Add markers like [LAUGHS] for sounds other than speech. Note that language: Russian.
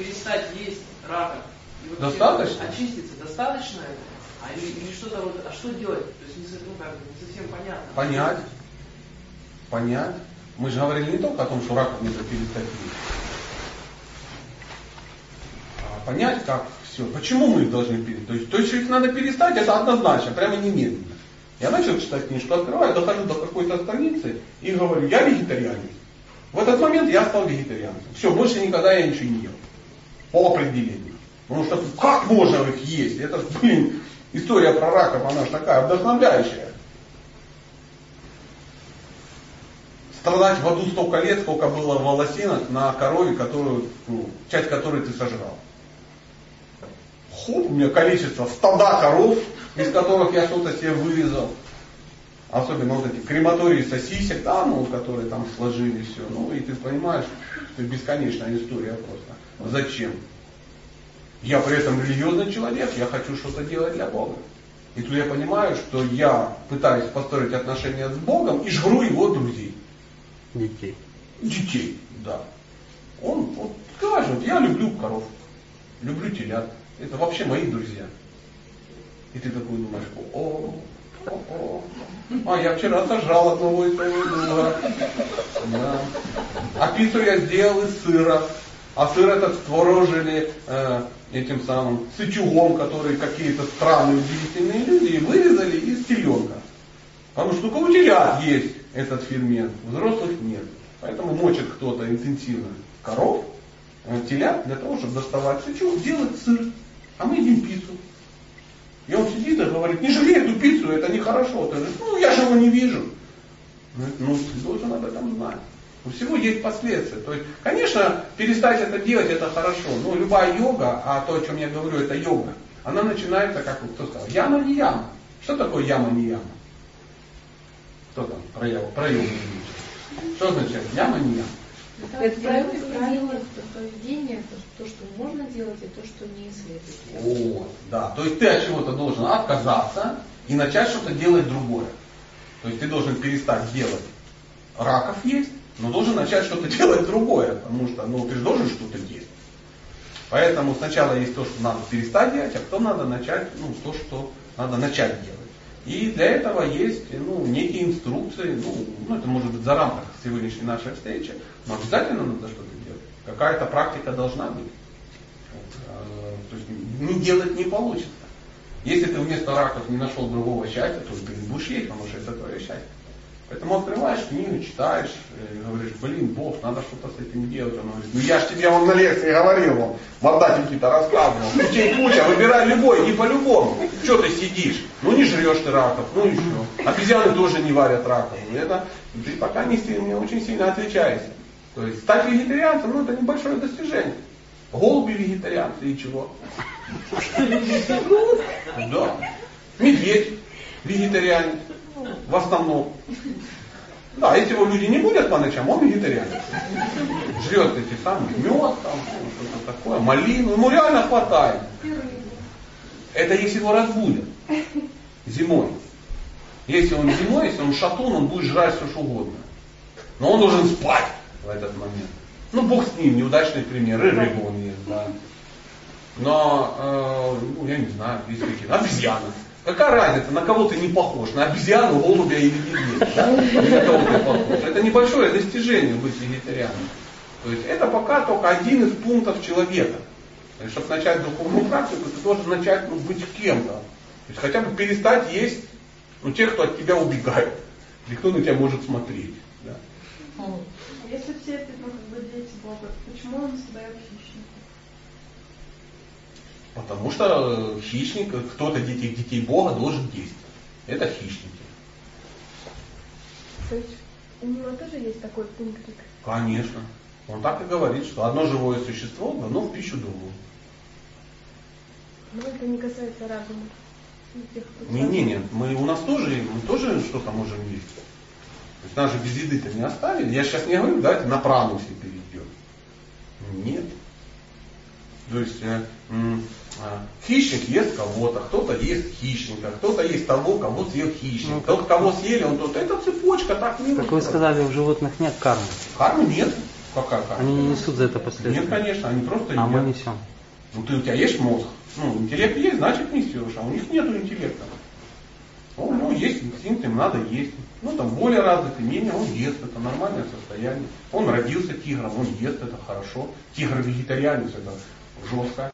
перестать есть рака? Достаточно? Очиститься достаточно? А или, или что-то вот, а что делать? То есть не, ну, как, не совсем понятно. Понять. Понять. Мы же говорили не только о том, что раков надо перестать есть. А понять, как все. Почему мы их должны перестать? То есть, то есть их надо перестать, это однозначно, прямо немедленно. Я начал читать книжку, открываю, дохожу до какой-то страницы и говорю, я вегетарианец. В этот момент я стал вегетарианцем. Все, больше никогда я ничего не. По определению. Потому что как можно их есть? Это, блин, история про раков, она же такая вдохновляющая. Страдать в аду столько лет, сколько было волосинок на корове, которую, ну, часть которой ты сожрал. Хоп, у меня количество стада коров, из которых я что-то себе вырезал. Особенно вот эти крематории сосисек, да, ну, которые там сложили все. Ну, и ты понимаешь, это бесконечная история просто. Зачем? Я при этом религиозный человек, я хочу что-то делать для Бога. И тут я понимаю, что я пытаюсь построить отношения с Богом и жгру его друзей. Детей. Детей, да. Он вот скажет, я люблю коров, люблю телят. Это вообще мои друзья. И ты такой думаешь, о, а я вчера сожрал одного из своего друга. Да. А пиццу я сделал из сыра. А сыр этот творожили э, этим самым сычугом, который какие-то странные удивительные люди вырезали из теленка. Потому что у телят есть этот фермент, взрослых нет. Поэтому мочит кто-то интенсивно коров, э, телят для того, чтобы доставать сычуг, делать сыр. А мы едим пиццу. И он сидит и говорит, не жалей эту пиццу, это нехорошо. Ты говоришь, ну я же его не вижу. Ну, ты должен об этом знать. У всего есть последствия. То есть, конечно, перестать это делать, это хорошо. Но любая йога, а то, о чем я говорю, это йога, она начинается, как кто сказал, яма не яма. Что такое яма не яма? Кто там про, про йогу? Что означает яма не яма? Это правильное поведение, поведение, то, что можно делать, и то, что не следует Вот, да. То есть ты от чего-то должен отказаться и начать что-то делать другое. То есть ты должен перестать делать раков есть, но должен начать что-то [LAUGHS] делать другое, потому что ну, ты же должен что-то делать. Поэтому сначала есть то, что надо перестать делать, а потом надо начать ну, то, что надо начать делать. И для этого есть ну, некие инструкции, ну, ну это может быть за рамках сегодняшней нашей встречи, но обязательно надо что-то делать. Какая-то практика должна быть. Э, то есть не делать не получится. Если ты вместо раков не нашел другого счастья, то ты будешь есть, потому что это твое счастье. Поэтому открываешь книгу, читаешь, и говоришь, блин, Бог, надо что-то с этим делать. Он говорит, ну я же тебе вон на лекции говорил, вон, мордатенький-то рассказывал. Путей куча, выбирай любой, не по-любому. Что ты сидишь? Ну не жрешь ты раков, ну и что? Обезьяны тоже не варят раков. Это ты пока не, не очень сильно отличаешься. То есть стать вегетарианцем, ну это небольшое достижение. Голуби вегетарианцы и чего? Да. Медведь вегетарианец в основном. Да, если его люди не будут по ночам, он вегетарианец. Жрет эти самые мед, там, что-то такое, малину, ему реально хватает. Это если его разбудят зимой. Если он зимой, если он шатун, он будет жрать все что угодно. Но он должен спать в этот момент. Ну, Бог с ним, неудачный пример, и рыбу он ест, да. Но, э, ну, я не знаю, есть какие-то обезьяны. Какая разница, на кого ты не похож? На обезьяну, голубя или медведя? Да? На кого ты похож? Это небольшое достижение быть вегетарианом. То есть это пока только один из пунктов человека. Чтобы начать духовную практику, ты должен начать ну, быть кем-то. То есть хотя бы перестать есть ну, тех, кто от тебя убегает. Или кто на тебя может смотреть. Да. Если все это ну, как бы дети Бога, почему он создает Потому что э, хищник, кто-то этих детей Бога должен действовать. Это хищники. То есть у него тоже есть такой пунктик? Конечно. Он так и говорит, что одно живое существо дано в пищу другу. Но это не касается разума. Не, не, нет, мы у нас тоже, мы тоже что-то можем есть. То есть нас же без еды-то не оставили. Я сейчас не говорю, давайте на прану все перейдем. Нет. То есть э, хищник ест кого-то, кто-то ест хищника, кто-то ест того, кого съел хищник. Ну, Тот, кого съели, он тот. Это цепочка, так не Как вы сказали, у животных нет кармы. Кармы нет. Какая карма? Они не несут за это последствия. Нет, конечно, они просто А мы едят. несем. Ну ты у тебя есть мозг, ну интеллект есть, значит несешь, а у них нету интеллекта. Ну, ну, есть инстинкт, им надо есть. Ну, там более развитый, менее, он ест, это нормальное состояние. Он родился тигром, он ест, это хорошо. Тигр-вегетарианец, это жестко.